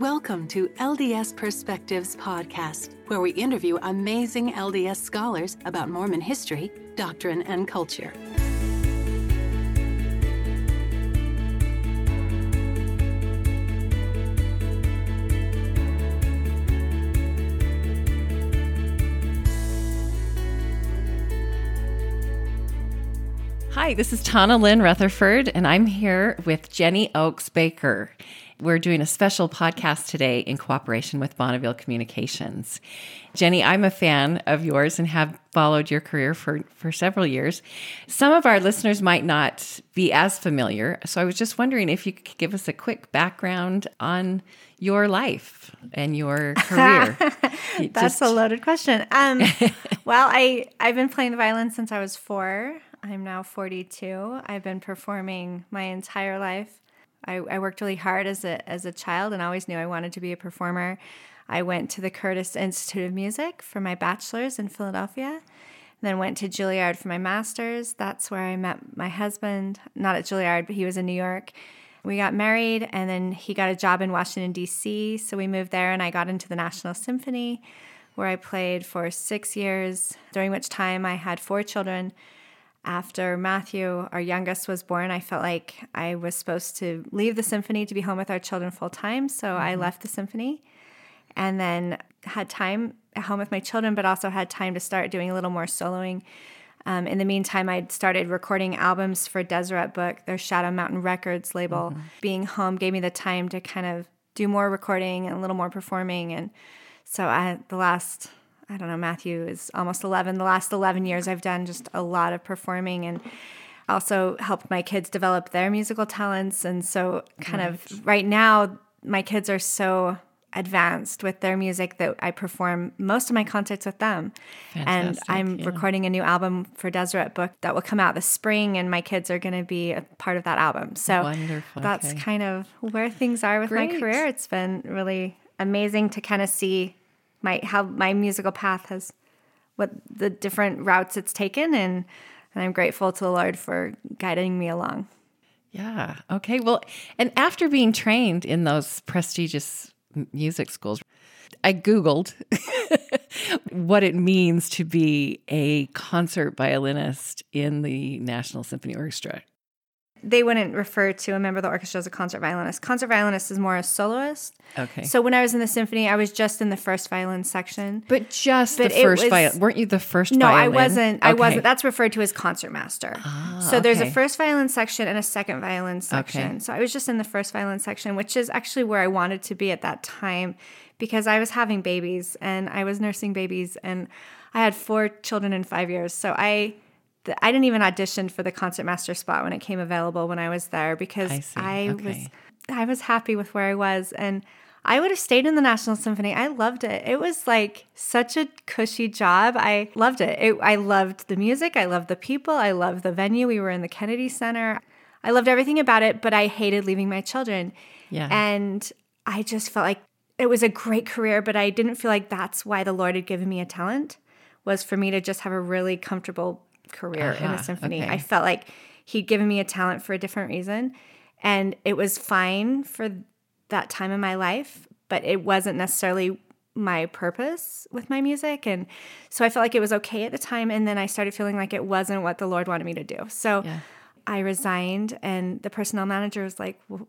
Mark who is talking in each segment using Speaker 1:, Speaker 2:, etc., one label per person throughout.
Speaker 1: Welcome to LDS Perspectives Podcast, where we interview amazing LDS scholars about Mormon history, doctrine, and culture.
Speaker 2: Hi, this is Taunalyn Rutherford, and I'm here with Jenny Oaks Baker. We're doing a special podcast today in cooperation with Bonneville Communications. Jenny, I'm a fan of yours and have followed your career for, for several years. Some of our listeners might not be as familiar, so I was just wondering if you could give us a quick background on your life and your career.
Speaker 3: That's just... a loaded question. Um, well, I I've been playing the violin since I was four. I'm now 42. I've been performing my entire life. I, I, worked really hard as a as a child and always knew I wanted to be a performer. I went to the Curtis Institute of Music for my bachelor's in Philadelphia, then went to Juilliard for my master's. That's where I met my husband. Not at Juilliard, but he was in New York. We got married, and then he got a job in Washington D.C. So we moved there, and I got into the National Symphony, where I played for six years. During which time I had four children after Matthew, our youngest, was born, I felt like I was supposed to leave the symphony to be home with our children full time. So mm-hmm. I left the symphony and then had time at home with my children, but also had time to start doing a little more soloing. Um, in the meantime, I'd started recording albums for Deseret Book, their Shadow Mountain Records label. Mm-hmm. Being home gave me the time to kind of do more recording and a little more performing. And so I, the last I don't know, Matthew is almost 11. The last 11 years, I've done just a lot of performing and also helped my kids develop their musical talents. And so, kind right. of right now, my kids are so advanced with their music that I perform most of my concerts with them. Fantastic, and I'm yeah. recording a new album for Deseret Book that will come out this spring, and my kids are going to be a part of that album. So Wonderful. that's okay. kind of where things are with Great. my career. It's been really amazing to kind of see my how my musical path has what the different routes it's taken and and I'm grateful to the Lord for guiding me along.
Speaker 2: Yeah. Okay. Well, and after being trained in those prestigious music schools, I Googled what it means to be a concert violinist in the National Symphony Orchestra
Speaker 3: they wouldn't refer to a member of the orchestra as a concert violinist. Concert violinist is more a soloist.
Speaker 2: Okay.
Speaker 3: So when I was in the symphony, I was just in the first violin section.
Speaker 2: But just but the first violin. Weren't you the first
Speaker 3: no,
Speaker 2: violin?
Speaker 3: I wasn't. Okay. I wasn't. That's referred to as concertmaster. Ah, so okay. there's a first violin section and a second violin section. Okay. So I was just in the first violin section, which is actually where I wanted to be at that time because I was having babies and I was nursing babies and I had four children in 5 years. So I I didn't even audition for the concertmaster spot when it came available when I was there because I, I okay. was I was happy with where I was and I would have stayed in the National Symphony. I loved it. It was like such a cushy job. I loved it. it. I loved the music. I loved the people. I loved the venue. We were in the Kennedy Center. I loved everything about it, but I hated leaving my children.
Speaker 2: Yeah.
Speaker 3: And I just felt like it was a great career, but I didn't feel like that's why the Lord had given me a talent was for me to just have a really comfortable career uh-huh. in a symphony. Okay. I felt like he'd given me a talent for a different reason. And it was fine for that time in my life, but it wasn't necessarily my purpose with my music. And so I felt like it was okay at the time. And then I started feeling like it wasn't what the Lord wanted me to do. So yeah. I resigned, and the personnel manager was like, well,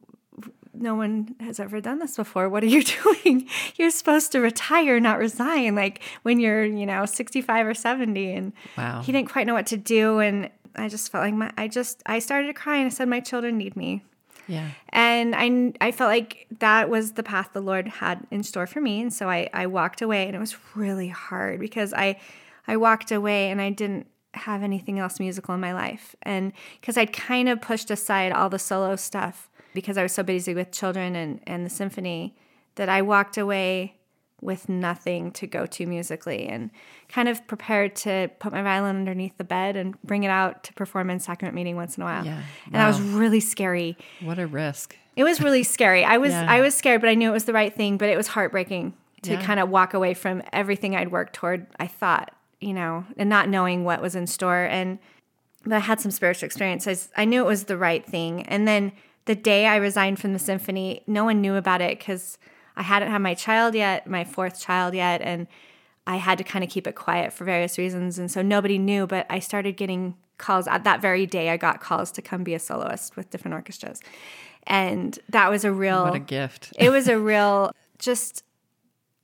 Speaker 3: no one has ever done this before. What are you doing? You're supposed to retire, not resign, like when you're, you know, 65 or 70. And wow. he didn't quite know what to do. And I just felt like my, I just, I started to cry and I said, my children need me.
Speaker 2: Yeah.
Speaker 3: And I, I felt like that was the path the Lord had in store for me. And so I, I walked away and it was really hard because I, I walked away and I didn't have anything else musical in my life. And because I'd kind of pushed aside all the solo stuff because I was so busy with children and, and the symphony that I walked away with nothing to go to musically and kind of prepared to put my violin underneath the bed and bring it out to perform in sacrament meeting once in a while. Yeah. And wow. that was really scary.
Speaker 2: What a risk.
Speaker 3: It was really scary. I was yeah. I was scared, but I knew it was the right thing, but it was heartbreaking to yeah. kind of walk away from everything I'd worked toward, I thought, you know, and not knowing what was in store and but I had some spiritual experiences. I knew it was the right thing. And then the day I resigned from the symphony, no one knew about it because I hadn't had my child yet, my fourth child yet, and I had to kind of keep it quiet for various reasons. And so nobody knew, but I started getting calls at that very day. I got calls to come be a soloist with different orchestras. And that was a real
Speaker 2: What a gift.
Speaker 3: it was a real just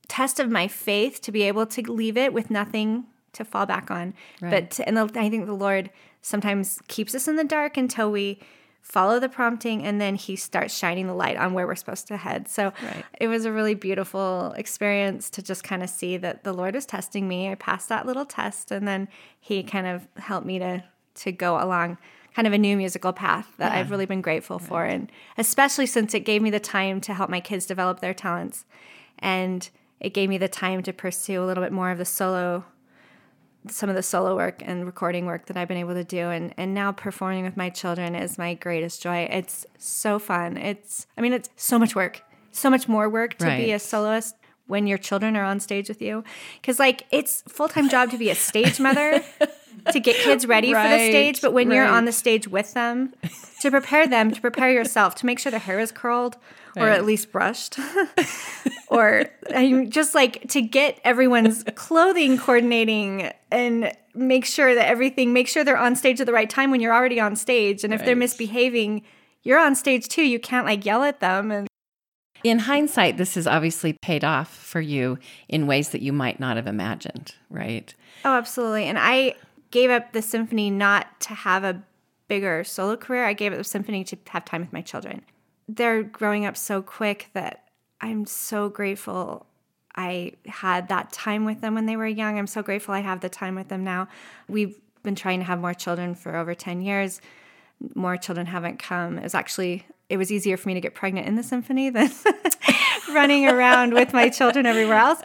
Speaker 3: test of my faith to be able to leave it with nothing to fall back on. But and the, I think the Lord sometimes keeps us in the dark until we follow the prompting and then he starts shining the light on where we're supposed to head. So
Speaker 2: Right.
Speaker 3: it was a really beautiful experience to just kind of see that the Lord was testing me. I passed that little test and then he kind of helped me to to go along kind of a new musical path that I've really been grateful for and especially since it gave me the time to help my kids develop their talents and it gave me the time to pursue a little bit more of the solo some of the solo work and recording work that I've been able to do and and now performing with my children is my greatest joy. It's so fun. It's I mean it's so much work. So much more work to be a soloist when your children are on stage with you cuz like it's full-time job to be a stage mother to get kids ready for the stage, but when you're on the stage with them, to prepare them, to prepare yourself, to make sure their hair is curled or at least brushed, or I mean, just like to get everyone's clothing coordinating and make sure that everything, make sure they're on stage at the right time when you're already on stage. And if they're misbehaving, you're on stage too. You can't like yell at them. And
Speaker 2: In hindsight, this has obviously paid off for you in ways that you might not have imagined, right?
Speaker 3: Oh, absolutely. And I gave up the symphony not to have a bigger solo career. I gave up the symphony to have time with my children. They're growing up so quick that I'm so grateful I had that time with them when they were young. I'm so grateful I have the time with them now. We've been trying to have more children for over 10 years. More children haven't come. It was actually it was easier for me to get pregnant in the symphony than running around with my children everywhere else.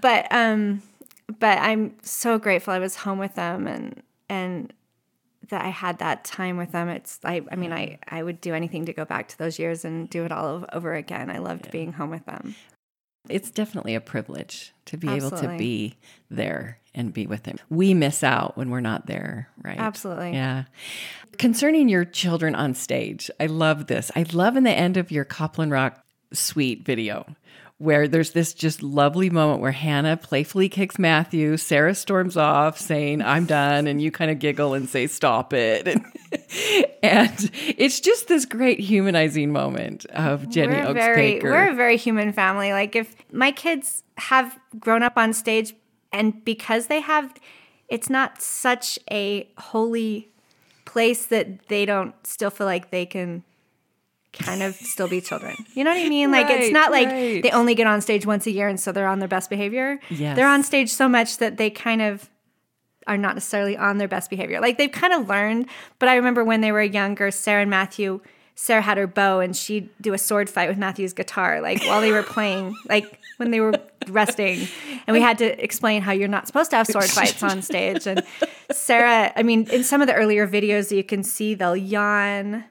Speaker 3: But um but I'm so grateful I was home with them and and that I had that time with them. It's I I mean I I would do anything to go back to those years and do it all over again. I loved being home with them.
Speaker 2: It's definitely a privilege to be able to be there and be with them. We miss out when we're not there, right?
Speaker 3: Absolutely.
Speaker 2: Yeah. Concerning your children on stage, I love this. I love in the end of your Copland Rock suite video where there's this just lovely moment where Hannah playfully kicks Matthew, Sarah storms off saying, I'm done, and you kind of giggle and say, Stop it. And, and it's just this great humanizing moment of Jenny
Speaker 3: we're
Speaker 2: Oaks
Speaker 3: very
Speaker 2: Baker.
Speaker 3: we're a very human family. Like if my kids have grown up on stage and because they have it's not such a holy place that they don't still feel like they can kind of still be children. You know what I mean? Like it's not like
Speaker 2: right.
Speaker 3: they only get on stage once a year and so they're on their best behavior.
Speaker 2: Yes.
Speaker 3: They're on stage so much that they kind of are not necessarily on their best behavior. Like they've kind of learned, but I remember when they were younger, Sarah and Matthew, Sarah had her bow and she'd do a sword fight with Matthew's guitar, like while they were playing, like when they were resting. And we had to explain how you're not supposed to have sword fights on stage. And Sarah, I mean, in some of the earlier videos, you can see they'll yawn.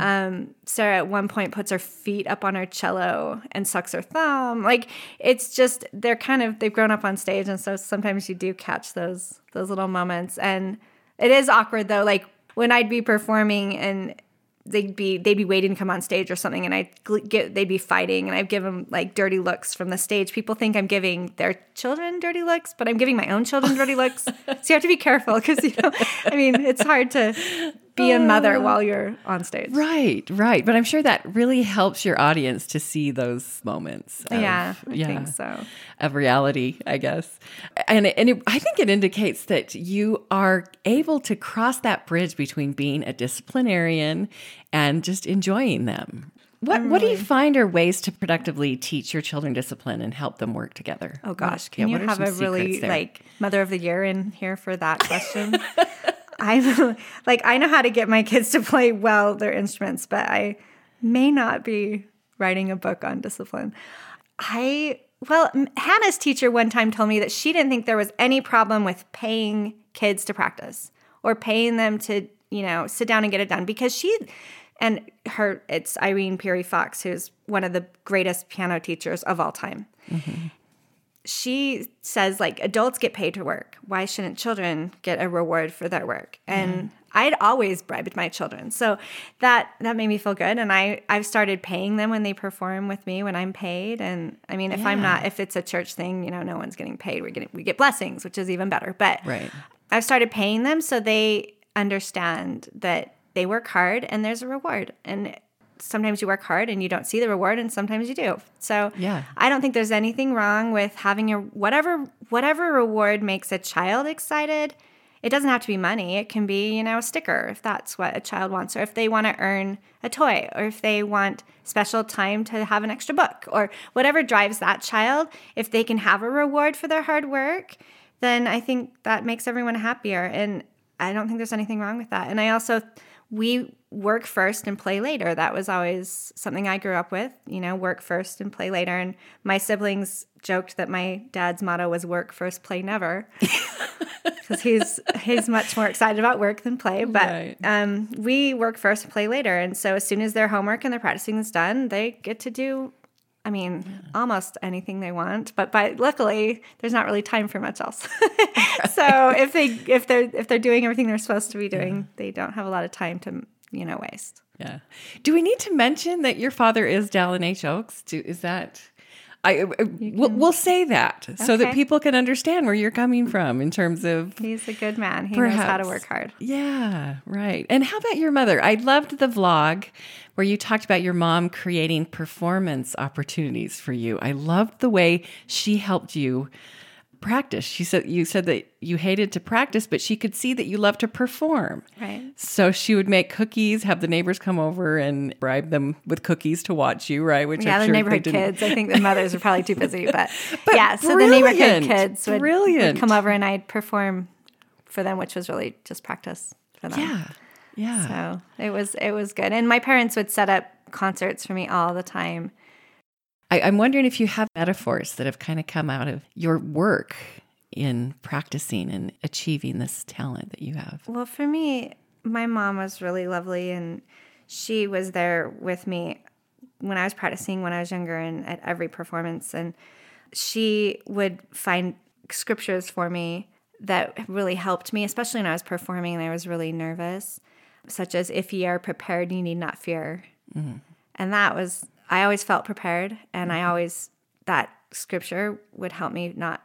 Speaker 3: Um, Sarah at one point puts her feet up on her cello and sucks her thumb. Like it's just they're kind of they've grown up on stage, and so sometimes you do catch those those little moments, and it is awkward though. Like when I'd be performing and they'd be they'd be waiting to come on stage or something, and I get they'd be fighting, and I'd give them like dirty looks from the stage. People think I'm giving their children dirty looks, but I'm giving my own children dirty looks. So you have to be careful because you know, I mean, it's hard to be a mother uh. while you're on stage.
Speaker 2: Right, right. But I'm sure that really helps your audience to see those moments. of-
Speaker 3: Yeah, I think so.
Speaker 2: Of reality, I guess. And, and it, I think it indicates that you are able to cross that bridge between being a disciplinarian and just enjoying them. What, what do you mm. find are ways to productively teach your children discipline and help them work together?
Speaker 3: Oh gosh,
Speaker 2: Yeah,
Speaker 3: can you have a really
Speaker 2: there?
Speaker 3: like mother of the year in here for that question? I'm like I know how to get my kids to play well their instruments, but I may not be writing a book on discipline. I well, Hannah's teacher one time told me that she didn't think there was any problem with paying kids to practice or paying them to, you know, sit down and get it done because she and her it's Irene Peery Fox who's one of the greatest piano teachers of all time mm-hmm. She says like adults get paid to work why shouldn't children get a reward for their work and I'd always bribed my children. So that that made me feel good and I I've started paying them when they perform with me when I'm paid and I mean if I'm not if it's a church thing, you know, no one's getting paid. We're getting we get blessings, which is even better. But
Speaker 2: Right.
Speaker 3: I've started paying them so they understand that they work hard and there's a reward. And sometimes you work hard and you don't see the reward and sometimes you do. So
Speaker 2: Yeah.
Speaker 3: I don't think there's anything wrong with having your whatever whatever reward makes a child excited. It doesn't have to be money. It can be, you know, a sticker if that's what a child wants, or if they want to earn a toy, or if they want special time to have an extra book, or whatever drives that child. If they can have a reward for their hard work, then I think that makes everyone happier. And I don't think there's anything wrong with that. And I also, we work first and play later. That was always something I grew up with, you know, work first and play later. And my siblings joked that my dad's motto was work first, play never. Because he's he's much more excited about work than play, but
Speaker 2: Right.
Speaker 3: um, we work first, play later, and so as soon as their homework and their practicing is done, they get to do I mean, almost anything they want, but by luckily, there's not really time for much else. so if they if they're if they're doing everything they're supposed to be doing, they don't have a lot of time to you know waste.
Speaker 2: Yeah. Do we need to mention that your father is Dallin H. Oaks? Do, is that? I, uh, uh, I we'll, we'll say that so that people can understand where you're coming from in terms of
Speaker 3: He's a good man. He knows how to work hard.
Speaker 2: Yeah, right. And how about your mother? I loved the vlog where you talked about your mom creating performance opportunities for you. I loved the way she helped you practice. She said you said that you hated to practice, but she could see that you loved to perform.
Speaker 3: Right.
Speaker 2: So she would make cookies, have the neighbors come over and bribe them with cookies to watch you, right? Which
Speaker 3: Yeah,
Speaker 2: I'm
Speaker 3: the
Speaker 2: sure
Speaker 3: neighborhood kids. I think the mothers are probably too busy, but,
Speaker 2: But
Speaker 3: yeah. So the neighborhood kids would, would come over and I'd perform for them, which was really just practice for them.
Speaker 2: Yeah. Yeah.
Speaker 3: So it was it was good, and my parents would set up concerts for me all the time.
Speaker 2: I, I'm wondering if you have metaphors that have kind of come out of your work in practicing and achieving this talent that you have.
Speaker 3: Well, for me, my mom was really lovely, and she was there with me when I was practicing when I was younger and at every performance. And she would find scriptures for me that really helped me, especially when I was performing and I was really nervous, such as, If ye are prepared, you need not fear. Mm-hmm. And that was, I always felt prepared, and I mm-hmm. always, that scripture would help me not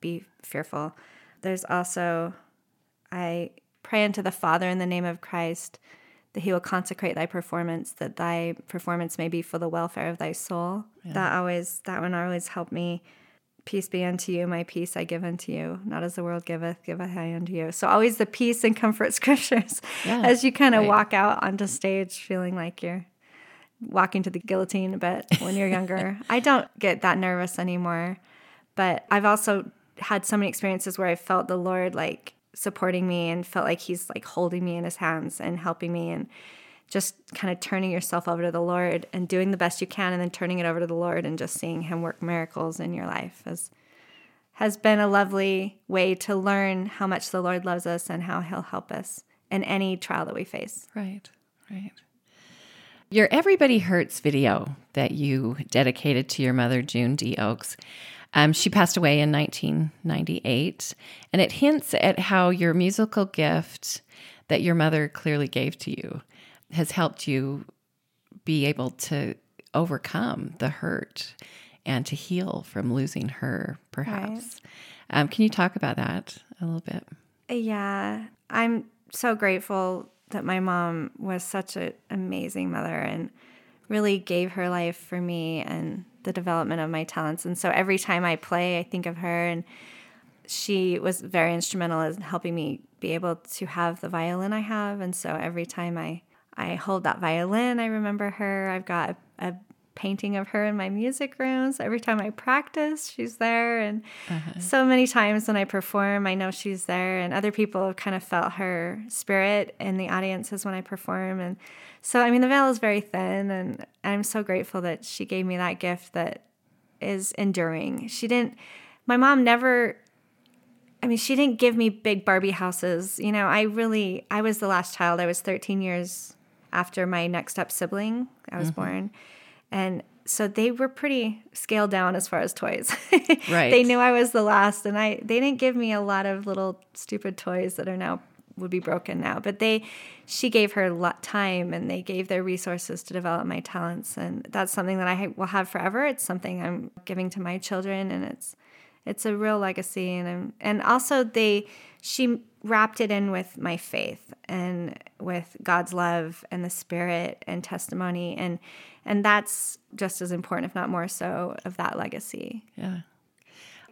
Speaker 3: be fearful. There's also, I pray unto the Father in the name of Christ that he will consecrate thy performance, that thy performance may be for the welfare of thy soul. That always, that one always helped me. Peace be unto you, my peace I give unto you, not as the world giveth, giveth I unto you. So always the peace and comfort scriptures
Speaker 2: Yeah,
Speaker 3: as you kind of
Speaker 2: right.
Speaker 3: walk out onto stage feeling like you're walking to the guillotine a bit when you're younger. I don't get that nervous anymore. But I've also had so many experiences where I felt the Lord like supporting me and felt like He's like holding me in His hands and helping me and just kind of turning yourself over to the Lord and doing the best you can and then turning it over to the Lord and just seeing Him work miracles in your life has has been a lovely way to learn how much the Lord loves us and how He'll help us in any trial that we face.
Speaker 2: Right, right. Your Everybody Hurts video that you dedicated to your mother, June D. Oaks, um, she passed away in 1998. And it hints at how your musical gift that your mother clearly gave to you has helped you be able to overcome the hurt and to heal from losing her, perhaps. Um, can you talk about that a little bit?
Speaker 3: Yeah, I'm so grateful that my mom was such an amazing mother and really gave her life for me and the development of my talents. And so every time I play, I think of her, and she was very instrumental in helping me be able to have the violin I have. And so every time I I hold that violin, I remember her. I've got a, a painting of her in my music room. So every time I practice, she's there. And uh-huh. so many times when I perform, I know she's there. And other people have kind of felt her spirit in the audiences when I perform. And so, I mean, the veil is very thin. And I'm so grateful that she gave me that gift that is enduring. She didn't, my mom never I mean, she didn't give me big Barbie houses. You know, I really, I was the last child. I was 13 years after my next up sibling. I was mm-hmm. born. And so they were pretty scaled down as far as toys.
Speaker 2: Right.
Speaker 3: they knew I was the last and I they didn't give me a lot of little stupid toys that are now would be broken now. But they, she gave her a lot time and they gave their resources to develop my talents, and that's something that I will have forever. It's something I'm giving to my children, and it's it's a real legacy. And and also they she wrapped it in with my faith and with God's love and the Spirit and testimony and and that's just as important, if not more so, of that legacy.
Speaker 2: Yeah.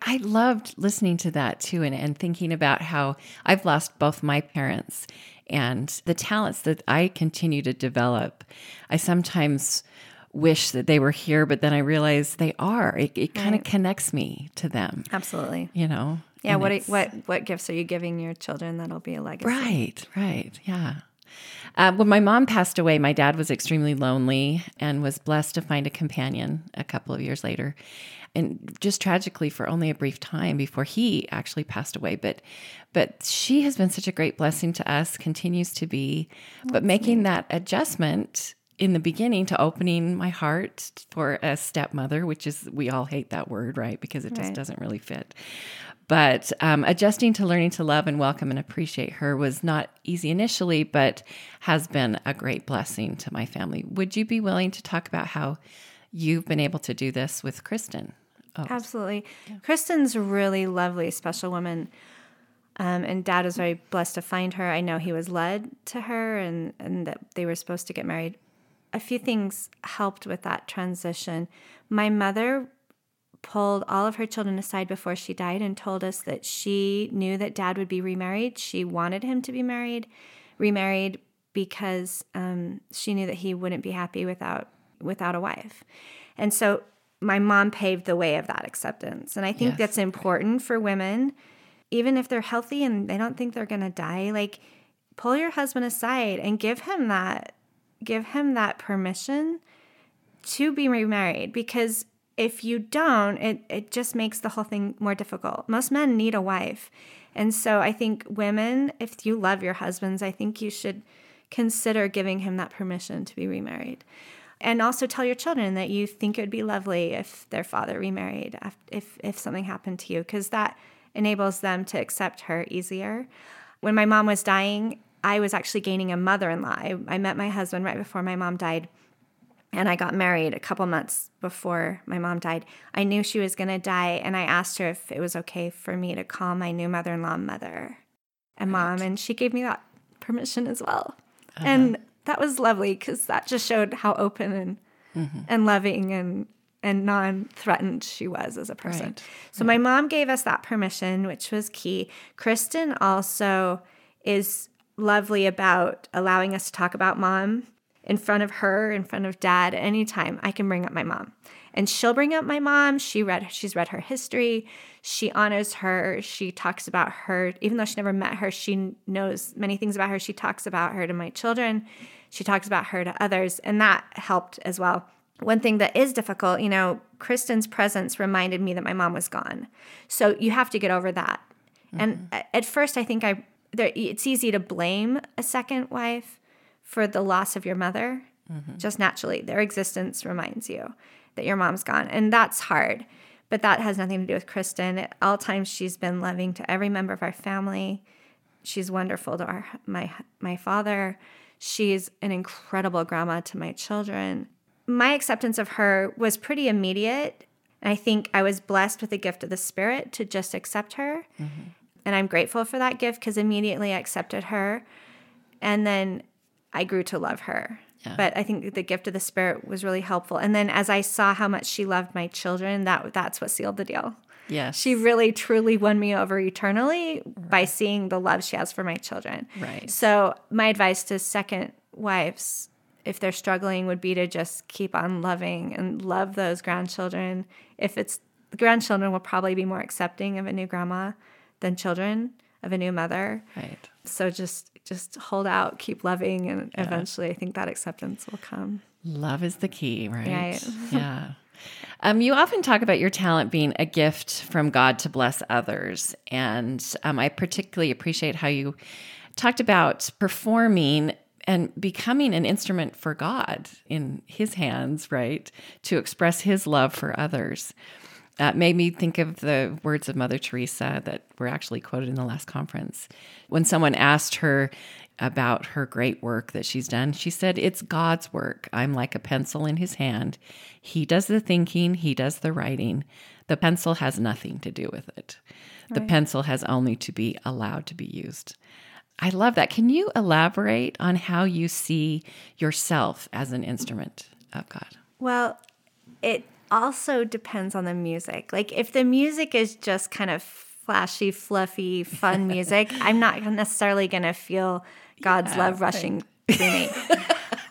Speaker 2: I loved listening to that too and, and thinking about how I've lost both my parents and the talents that I continue to develop. I sometimes wish that they were here, but then I realize they are. It, it kind of right. connects me to them.
Speaker 3: Absolutely.
Speaker 2: You know?
Speaker 3: Yeah. What, what, what gifts are you giving your children that'll be a legacy?
Speaker 2: Right, right. Yeah. Uh, when my mom passed away, my dad was extremely lonely and was blessed to find a companion a couple of years later and just tragically for only a brief time before he actually passed away but but she has been such a great blessing to us continues to be That's but making neat. that adjustment in the beginning to opening my heart for a stepmother which is we all hate that word right because it just right. doesn't really fit but um, adjusting to learning to love and welcome and appreciate her was not easy initially but has been a great blessing to my family would you be willing to talk about how you've been able to do this with kristen
Speaker 3: Oh. Absolutely. Yeah. Kristen's a really lovely, special woman. Um, and dad was very blessed to find her. I know he was led to her and, and that they were supposed to get married. A few things helped with that transition. My mother pulled all of her children aside before she died and told us that she knew that dad would be remarried. She wanted him to be married, remarried, because um, she knew that he wouldn't be happy without without a wife. And so my mom paved the way of that acceptance. And I think yes. that's important for women, even if they're healthy and they don't think they're going to die. Like, pull your husband aside and give him that, give him that permission to be remarried because if you don't, it, it just makes the whole thing more difficult. Most men need a wife. And so I think women, if you love your husbands, I think you should consider giving him that permission to be remarried and also tell your children that you think it would be lovely if their father remarried if if something happened to you because that enables them to accept her easier when my mom was dying i was actually gaining a mother-in-law i, I met my husband right before my mom died and i got married a couple months before my mom died i knew she was going to die and i asked her if it was okay for me to call my new mother-in-law mother and right. mom and she gave me that permission as well uh-huh. and that was lovely because that just showed how open and mm-hmm. and loving and and non-threatened she was as a person. Right. So right. my mom gave us that permission, which was key. Kristen also is lovely about allowing us to talk about mom in front of her, in front of dad, anytime I can bring up my mom. And she'll bring up my mom. She read she's read her history. She honors her. She talks about her, even though she never met her, she knows many things about her. She talks about her to my children. She talks about her to others, and that helped as well. One thing that is difficult, you know, Kristen's presence reminded me that my mom was gone. So you have to get over that. Mm-hmm. And at first, I think I there, it's easy to blame a second wife for the loss of your mother. Mm-hmm. Just naturally, their existence reminds you that your mom's gone, and that's hard. But that has nothing to do with Kristen. At all times, she's been loving to every member of our family. She's wonderful to our my my father. She's an incredible grandma to my children. My acceptance of her was pretty immediate. And I think I was blessed with the gift of the Spirit to just accept her. Mm-hmm. And I'm grateful for that gift because immediately I accepted her. And then I grew to love her. Yeah. But I think the gift of the Spirit was really helpful. And then as I saw how much she loved my children, that that's what sealed the deal.
Speaker 2: Yes.
Speaker 3: She really truly won me over eternally right. by seeing the love she has for my children.
Speaker 2: Right.
Speaker 3: So, my advice to second wives, if they're struggling, would be to just keep on loving and love those grandchildren. If it's the grandchildren will probably be more accepting of a new grandma than children of a new mother.
Speaker 2: Right.
Speaker 3: So just just hold out, keep loving, and yeah. eventually I think that acceptance will come.
Speaker 2: Love is the key, right? Right. yeah. Um, you often talk about your talent being a gift from God to bless others. And um, I particularly appreciate how you talked about performing and becoming an instrument for God in His hands, right? To express His love for others. That made me think of the words of Mother Teresa that were actually quoted in the last conference. When someone asked her about her great work that she's done, she said, It's God's work. I'm like a pencil in his hand. He does the thinking, he does the writing. The pencil has nothing to do with it. The right. pencil has only to be allowed to be used. I love that. Can you elaborate on how you see yourself as an instrument of God?
Speaker 3: Well, it also depends on the music. Like if the music is just kind of flashy, fluffy, fun music, I'm not necessarily going to feel God's yeah, love rushing through me.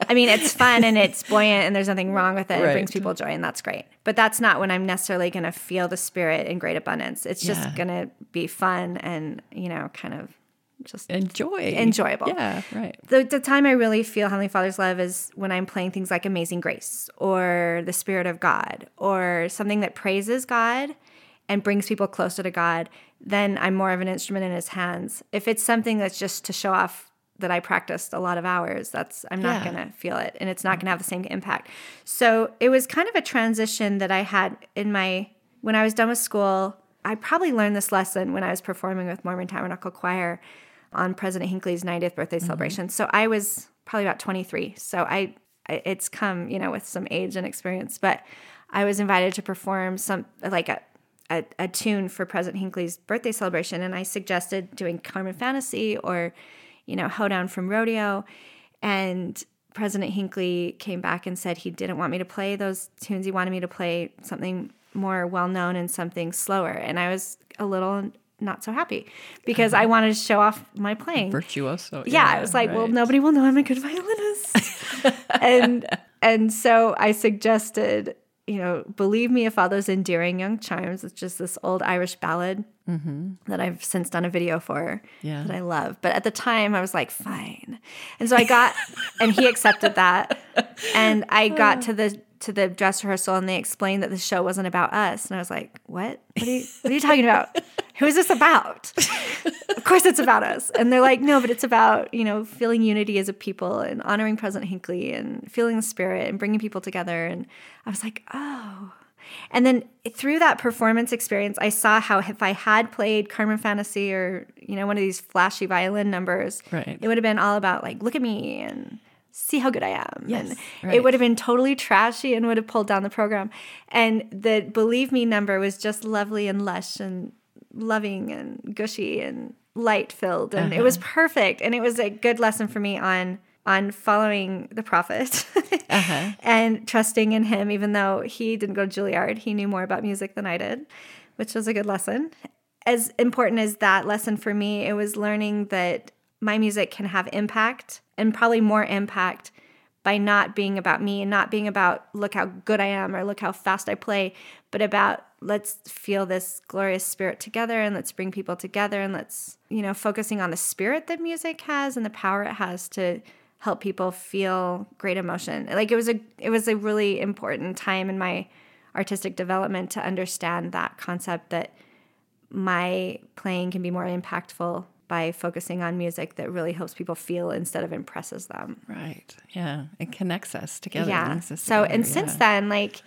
Speaker 3: I mean, it's fun and it's buoyant and there's nothing wrong with it. Right. It brings people joy and that's great. But that's not when I'm necessarily going to feel the spirit in great abundance. It's just yeah. going to be fun and, you know, kind of just
Speaker 2: enjoy
Speaker 3: enjoyable.
Speaker 2: Yeah, right.
Speaker 3: The, the time I really feel Heavenly Father's love is when I'm playing things like Amazing Grace or the Spirit of God or something that praises God and brings people closer to God. Then I'm more of an instrument in His hands. If it's something that's just to show off that I practiced a lot of hours, that's I'm not yeah. gonna feel it, and it's not gonna have the same impact. So it was kind of a transition that I had in my when I was done with school. I probably learned this lesson when I was performing with Mormon Tabernacle Choir on President Hinckley's 90th birthday mm-hmm. celebration. So I was probably about 23. So I it's come, you know, with some age and experience, but I was invited to perform some like a a, a tune for President Hinckley's birthday celebration, and I suggested doing Carmen Fantasy or, you know, Hoedown from Rodeo, and President Hinckley came back and said he didn't want me to play those tunes. He wanted me to play something more well known and something slower. And I was a little not so happy because uh-huh. I wanted to show off my playing.
Speaker 2: Virtuoso.
Speaker 3: Yeah, yeah I was like, right. well, nobody will know I'm a good violinist. and and so I suggested, you know, believe me if all those endearing young chimes, it's just this old Irish ballad mm-hmm. that I've since done a video for yeah. that I love. But at the time I was like, fine. And so I got and he accepted that. And I got to the to the dress rehearsal and they explained that the show wasn't about us. And I was like, what? What are you, what are you talking about? Who is this about? of course it's about us. And they're like, no, but it's about, you know, feeling unity as a people and honoring President Hinckley and feeling the spirit and bringing people together. And I was like, oh. And then through that performance experience, I saw how if I had played Carmen Fantasy or, you know, one of these flashy violin numbers,
Speaker 2: right.
Speaker 3: it would have been all about like, look at me and see how good I am.
Speaker 2: Yes,
Speaker 3: and
Speaker 2: right.
Speaker 3: it would have been totally trashy and would have pulled down the program. And the Believe Me number was just lovely and lush and loving and gushy and light filled. And uh-huh. it was uh-huh. perfect. And it was a good lesson for me on on following the prophet uh-huh. and trusting in him, even though he didn't go to Juilliard. He knew more about music than I did, which was a good lesson. As important as that lesson for me, it was learning that my music can have impact and probably more impact by not being about me and not being about look how good I am or look how fast I play, but about let's feel this glorious spirit together and let's bring people together and let's, you know, focusing on the spirit that music has and the power it has to help people feel great emotion. Like it was a it was a really important time in my artistic development to understand that concept that my playing can be more impactful by focusing on music that really helps people feel instead of impresses them.
Speaker 2: Right. Yeah. It connects us together.
Speaker 3: Yeah.
Speaker 2: Us
Speaker 3: so,
Speaker 2: together.
Speaker 3: and yeah. since then, like,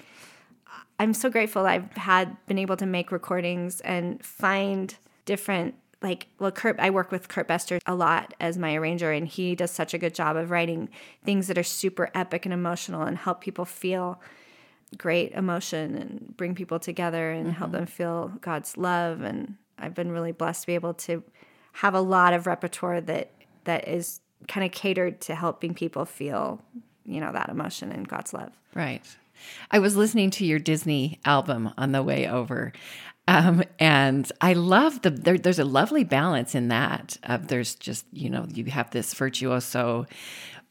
Speaker 3: I'm so grateful I've had been able to make recordings and find different like well Kurt I work with Kurt Bestor a lot as my arranger and he does such a good job of writing things that are super epic and emotional and help people feel great emotion and bring people together and mm-hmm. help them feel God's love and I've been really blessed to be able to have a lot of repertoire that that is kind of catered to helping people feel, you know, that emotion and God's love.
Speaker 2: Right. I was listening to your Disney album on the way over. Um, and I love the there, there's a lovely balance in that. Uh, there's just you know you have this virtuoso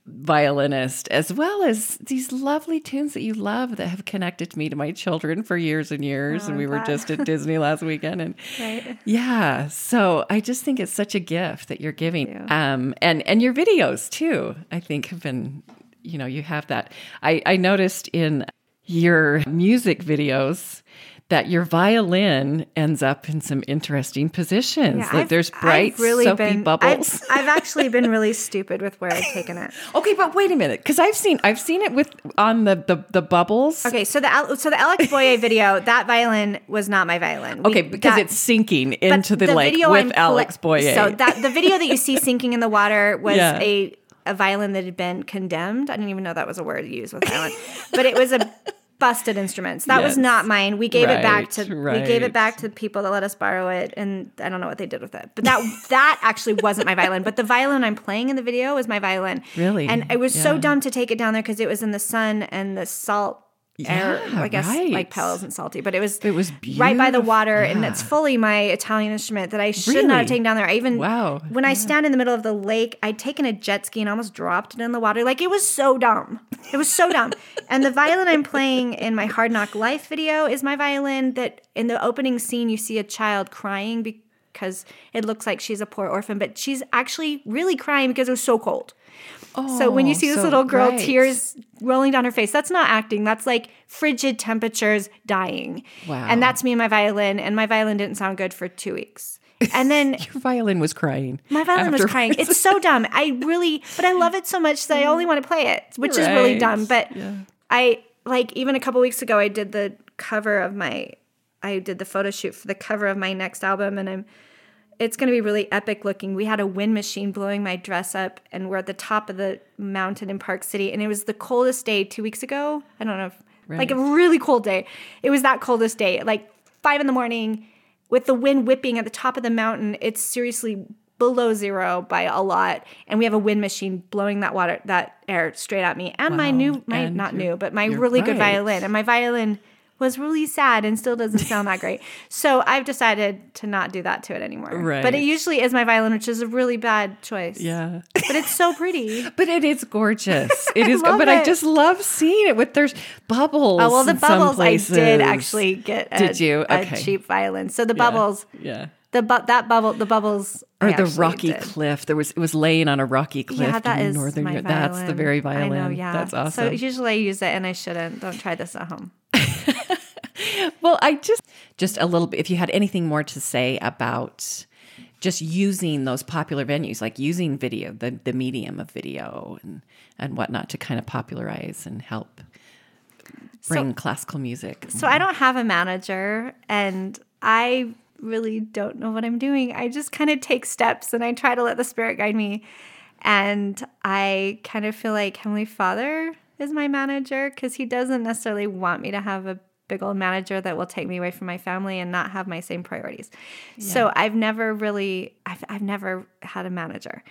Speaker 2: violinist, as well as these lovely tunes that you love that have connected me to my children for years and years. Oh, and we were just at Disney last weekend, and right. yeah, so I just think it's such a gift that you're giving, you. um, and and your videos too. I think have been, you know, you have that. I I noticed in your music videos that your violin ends up in some interesting positions.
Speaker 3: Yeah,
Speaker 2: like there's bright
Speaker 3: I've really
Speaker 2: soapy
Speaker 3: been,
Speaker 2: bubbles.
Speaker 3: I've, I've actually been really stupid with where I've taken it.
Speaker 2: okay, but wait a minute, because I've seen I've seen it with on the the, the bubbles.
Speaker 3: Okay, so the so the Alex Boye video, that violin was not my violin. We-
Speaker 2: Okay, because
Speaker 3: that-
Speaker 2: it's sinking into the, lake with
Speaker 3: I'm
Speaker 2: Alex Boye.
Speaker 3: So that the video that you see sinking in the water was
Speaker 2: Yeah.
Speaker 3: a a violin that had been condemned. I didn't even know that was a word used with violin, but it was a busted instruments. That was not mine. We gave it back
Speaker 2: Right,
Speaker 3: to we gave it back to the people that let us borrow it, and I don't know what they did with it. But that that actually wasn't my violin. But the violin I'm playing in the video is my violin.
Speaker 2: Really?
Speaker 3: and it was so dumb to take it down there because it was in the sun and the salt. Air,
Speaker 2: Yeah,
Speaker 3: I guess
Speaker 2: right.
Speaker 3: Lake Powell isn't salty, but it was
Speaker 2: It was
Speaker 3: right by the
Speaker 2: beautiful.
Speaker 3: water, and
Speaker 2: Yeah.
Speaker 3: it's fully my Italian instrument that I should not have taken down there. I even
Speaker 2: Wow.
Speaker 3: when I stand in the middle of the lake, I'd taken a jet ski and almost dropped it in the water. Like it was so dumb. It was so dumb. And the violin I'm playing in my Hard Knock Life video is my violin that in the opening scene you see a child crying because it looks like she's a poor orphan, but she's actually really crying because it was so cold. So when you
Speaker 2: Oh,
Speaker 3: see this oh,
Speaker 2: so-
Speaker 3: little girl,
Speaker 2: right.
Speaker 3: tears rolling down her face, that's not acting. That's like frigid temperatures dying.
Speaker 2: Wow.
Speaker 3: And that's me and my violin. And my violin didn't sound good for two weeks. And then
Speaker 2: Your violin was crying.
Speaker 3: my violin was crying. It's so dumb. I really, but I love it so much that I mm. only want to play it, which is really dumb. But
Speaker 2: Yeah.
Speaker 3: I like even a couple weeks ago, I did the cover of my, I did the photo shoot for the cover of my next album, and I'm. It's going to be really epic looking. We had a wind machine blowing my dress up, and we're at the top of the mountain in Park City, and it was the coldest day two weeks ago. I don't know, if, like a really cold day. It was that coldest day, like five in the morning, with the wind whipping at the top of the mountain. It's seriously below zero by a lot, and we have a wind machine blowing that water, that air straight at me, and my new, my
Speaker 2: And
Speaker 3: not new, but my really good violin, and my violin was really sad and still doesn't sound that great. So I've decided to not do that to it anymore. But it usually is my violin, which is a really bad choice.
Speaker 2: Yeah.
Speaker 3: But it's so pretty.
Speaker 2: But it is gorgeous. It is, but I just love seeing it with there's bubbles.
Speaker 3: Oh well, the bubbles I did actually get. A,
Speaker 2: Did you?
Speaker 3: a cheap violin? So the
Speaker 2: Yeah.
Speaker 3: bubbles,
Speaker 2: Yeah.
Speaker 3: the bu- that bubble, the bubbles,
Speaker 2: Or the rocky
Speaker 3: did.
Speaker 2: cliff. There was it was laying on a rocky cliff
Speaker 3: Yeah, that
Speaker 2: in
Speaker 3: is
Speaker 2: northern
Speaker 3: my
Speaker 2: Europe. That's the very violin.
Speaker 3: Know, yeah,
Speaker 2: That's awesome.
Speaker 3: So usually I use it, and I shouldn't. Don't try this at home.
Speaker 2: Well, I just just a little bit. If you had anything more to say about just using those popular venues, like using video, the the medium of video and and whatnot, to kind of popularize and help bring classical music.
Speaker 3: So I don't have a manager and I really don't know what I'm doing. I just kind of take steps and I try to let the spirit guide me. And I kind of feel like Heavenly Father is my manager because he doesn't necessarily want me to have a big old manager that will take me away from my family and not have my same priorities. So I've never really I've I've never had a manager.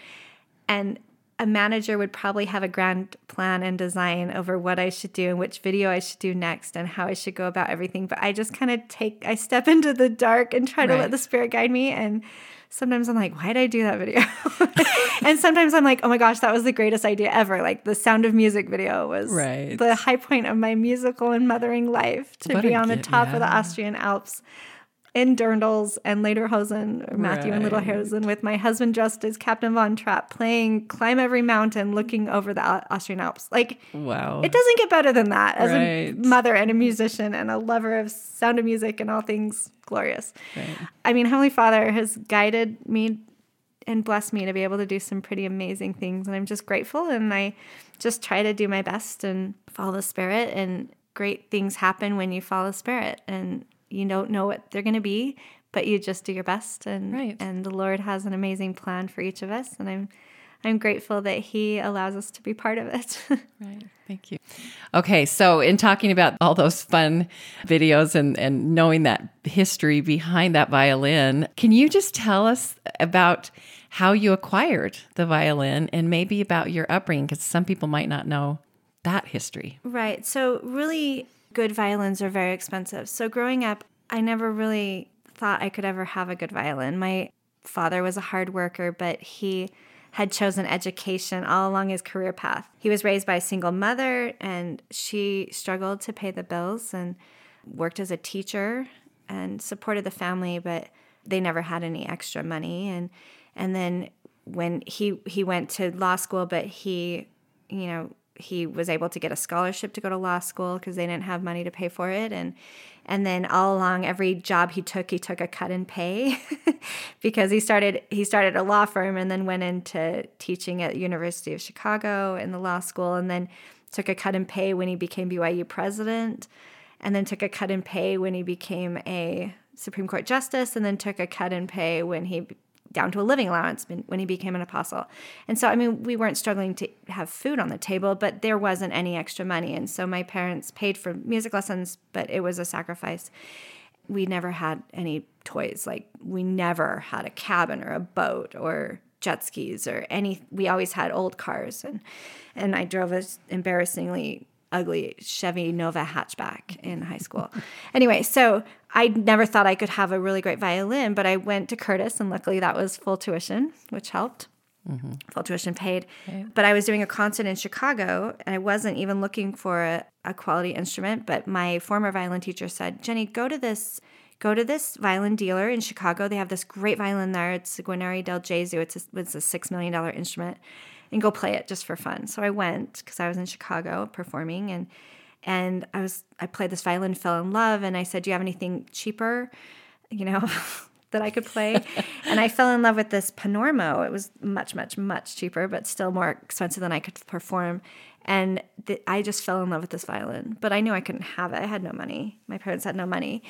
Speaker 3: And a manager would probably have a grand plan and design over what I should do and which video I should do next and how I should go about everything. But I just kind of take, I step into the dark and try to let the spirit guide me. And sometimes I'm like, why did I do that video? and sometimes I'm like, oh my gosh, that was the greatest idea ever. Like the Sound of Music video was
Speaker 2: Right.
Speaker 3: the high point of my musical and mothering life to
Speaker 2: What
Speaker 3: be on the top of the. Austrian Alps in Dirndls and Lederhosen, or Matthew and
Speaker 2: Little
Speaker 3: Hosen, with my husband dressed as Captain Von Trapp, playing Climb Every Mountain, looking over the Austrian Alps. Like,
Speaker 2: Wow.
Speaker 3: it doesn't get better than that as a mother and a musician and a lover of sound of music and all things glorious.
Speaker 2: Right.
Speaker 3: I mean, Heavenly Father has guided me and blessed me to be able to do some pretty amazing things. And I'm just grateful. And I just try to do my best and follow the Spirit. And great things happen when you follow the Spirit. And you don't know what they're going to be, but you just do your best. And,
Speaker 2: Right.
Speaker 3: and the Lord has an amazing plan for each of us. And I'm, I'm grateful that He allows us to be part of it.
Speaker 2: Right. Thank you. Okay. So, in talking about all those fun videos and, and knowing that history behind that violin, can you just tell us about how you acquired the violin and maybe about your upbringing? Because some people might not know that history.
Speaker 3: Right. So, really good violins are very expensive. So, growing up, I never really thought I could ever have a good violin. My father was a hard worker, but he had chosen education all along his career path. He was raised by a single mother, and she struggled to pay the bills and worked as a teacher and supported the family, but they never had any extra money. And and then when he he went to law school, but he you know he was able to get a scholarship to go to law school because they didn't have money to pay for it. And and then all along every job he took he took a cut in pay because he started he started a law firm and then went into teaching at University of Chicago in the law school and then took a cut in pay when he became BYU president and then took a cut in pay when he became a Supreme Court justice and then took a cut in pay when he down to a living allowance when he became an apostle. And so, I mean, we weren't struggling to have food on the table, but there wasn't any extra money. And so my parents paid for music lessons, but it was a sacrifice. We never had any toys. Like, we never had a cabin or a boat or jet skis or any we always had old cars and and I drove a embarrassingly ugly Chevy Nova hatchback in high school. anyway, so I never thought I could have a really great violin, but I went to Curtis, and luckily that was full tuition, which helped. Mm-hmm. Full tuition paid. Okay. But I was doing a concert in Chicago, and I wasn't even looking for a, a quality instrument. But my former violin teacher said, Jenny, go to this go to this violin dealer in Chicago. They have this great violin there. It's Guarneri del Gesù. It's a, it's a $6 million instrument and go play it just for fun. So I went because I was in Chicago performing and and I was I played this violin, fell in love, and I said, "Do you have anything cheaper?" You know. that I could play. and I fell in love with this Panormo. It was much, much, much cheaper, but still more expensive than I could perform. And th- I just fell in love with this violin, but I knew I couldn't have it. I had no money. My parents had no money.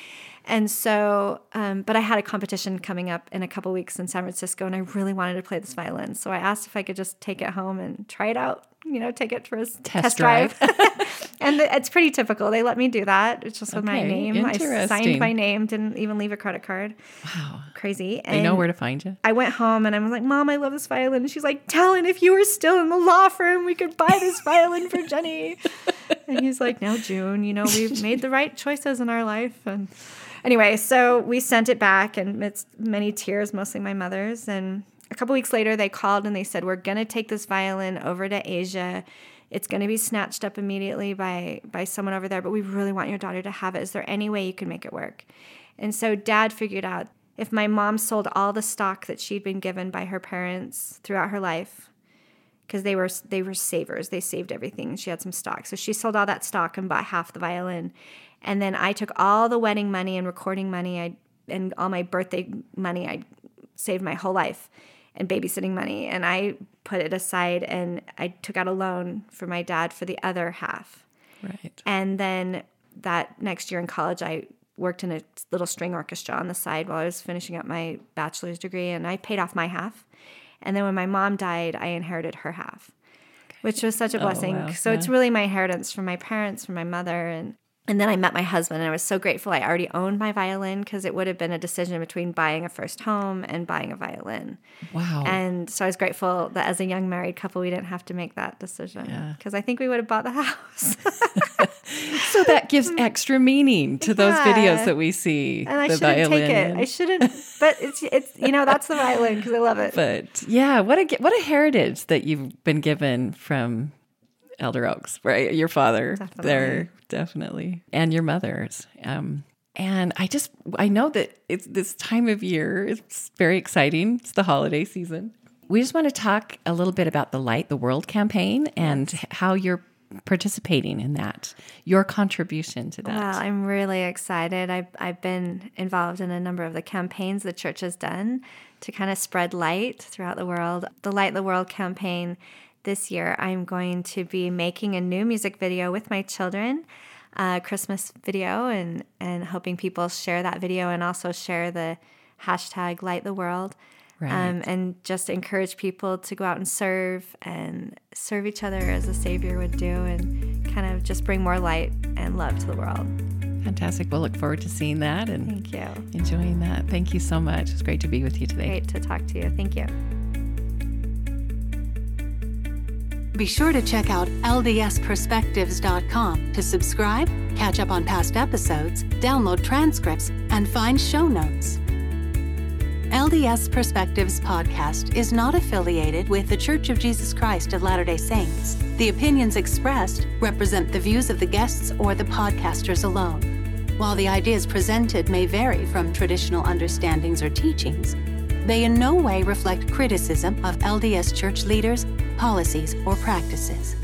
Speaker 3: And so, um, but I had a competition coming up in a couple weeks in San Francisco, and I really wanted to play this violin. So I asked if I could just take it home and try it out you know, take it for a test, test drive. and it's pretty typical. They let me do that. It's just with okay, my name. I signed my name, didn't even leave a credit card.
Speaker 2: Wow.
Speaker 3: Crazy.
Speaker 2: And they know where to find you.
Speaker 3: I went home and I was like, Mom, I love this violin. And she's like, Dallin, if you were still in the law firm, we could buy this violin for Jenny. and he's like, No, June, you know, we've made the right choices in our life. And anyway, so we sent it back and it's many tears, mostly my mother's. And a couple weeks later, they called and they said, We're going to take this violin over to Asia. It's going to be snatched up immediately by, by someone over there, but we really want your daughter to have it. Is there any way you can make it work? And so dad figured out if my mom sold all the stock that she'd been given by her parents throughout her life, because they were they were savers, they saved everything. She had some stock, so she sold all that stock and bought half the violin. And then I took all the wedding money and recording money, I and all my birthday money I saved my whole life and babysitting money. And I put it aside and I took out a loan for my dad for the other half.
Speaker 2: Right.
Speaker 3: And then that next year in college, I worked in a little string orchestra on the side while I was finishing up my bachelor's degree and I paid off my half. And then when my mom died, I inherited her half, okay. which was such a oh, blessing. Oh, wow. So yeah. it's really my inheritance from my parents, from my mother. And and then I met my husband, and I was so grateful I already owned my violin because it would have been a decision between buying a first home and buying a violin.
Speaker 2: Wow.
Speaker 3: And so I was grateful that as a young married couple, we didn't have to make that decision because yeah. I think we would have bought the house.
Speaker 2: so that gives extra meaning to those videos that we see.
Speaker 3: And I shouldn't violin. take it. I shouldn't, but it's, it's you know, that's the violin because I love it.
Speaker 2: But yeah, what a, what a heritage that you've been given from Elder Oaks, right? Your father definitely. there, definitely, and your mother's. Um, and I just, I know that it's this time of year. It's very exciting. It's the holiday season. We just want to talk a little bit about the Light the World campaign and how you're participating in that, your contribution to that.
Speaker 3: Well, I'm really excited. I've, I've been involved in a number of the campaigns the church has done to kind of spread light throughout the world. The Light the World campaign this year, I'm going to be making a new music video with my children, a Christmas video, and, and hoping people share that video and also share the hashtag light the world. Right. Um, and just encourage people to go out and serve and serve each other as a Savior would do, and kind of just bring more light and love to the world.
Speaker 2: Fantastic. We'll look forward to seeing that and
Speaker 3: Thank you.
Speaker 2: enjoying that. Thank you so much. It's great to be with you today.
Speaker 3: Great to talk to you. Thank you.
Speaker 1: Be sure to check out ldsperspectives.com to subscribe, catch up on past episodes, download transcripts, and find show notes. LDS Perspectives podcast is not affiliated with The Church of Jesus Christ of Latter day Saints. The opinions expressed represent the views of the guests or the podcasters alone. While the ideas presented may vary from traditional understandings or teachings, they in no way reflect criticism of LDS church leaders policies, or practices.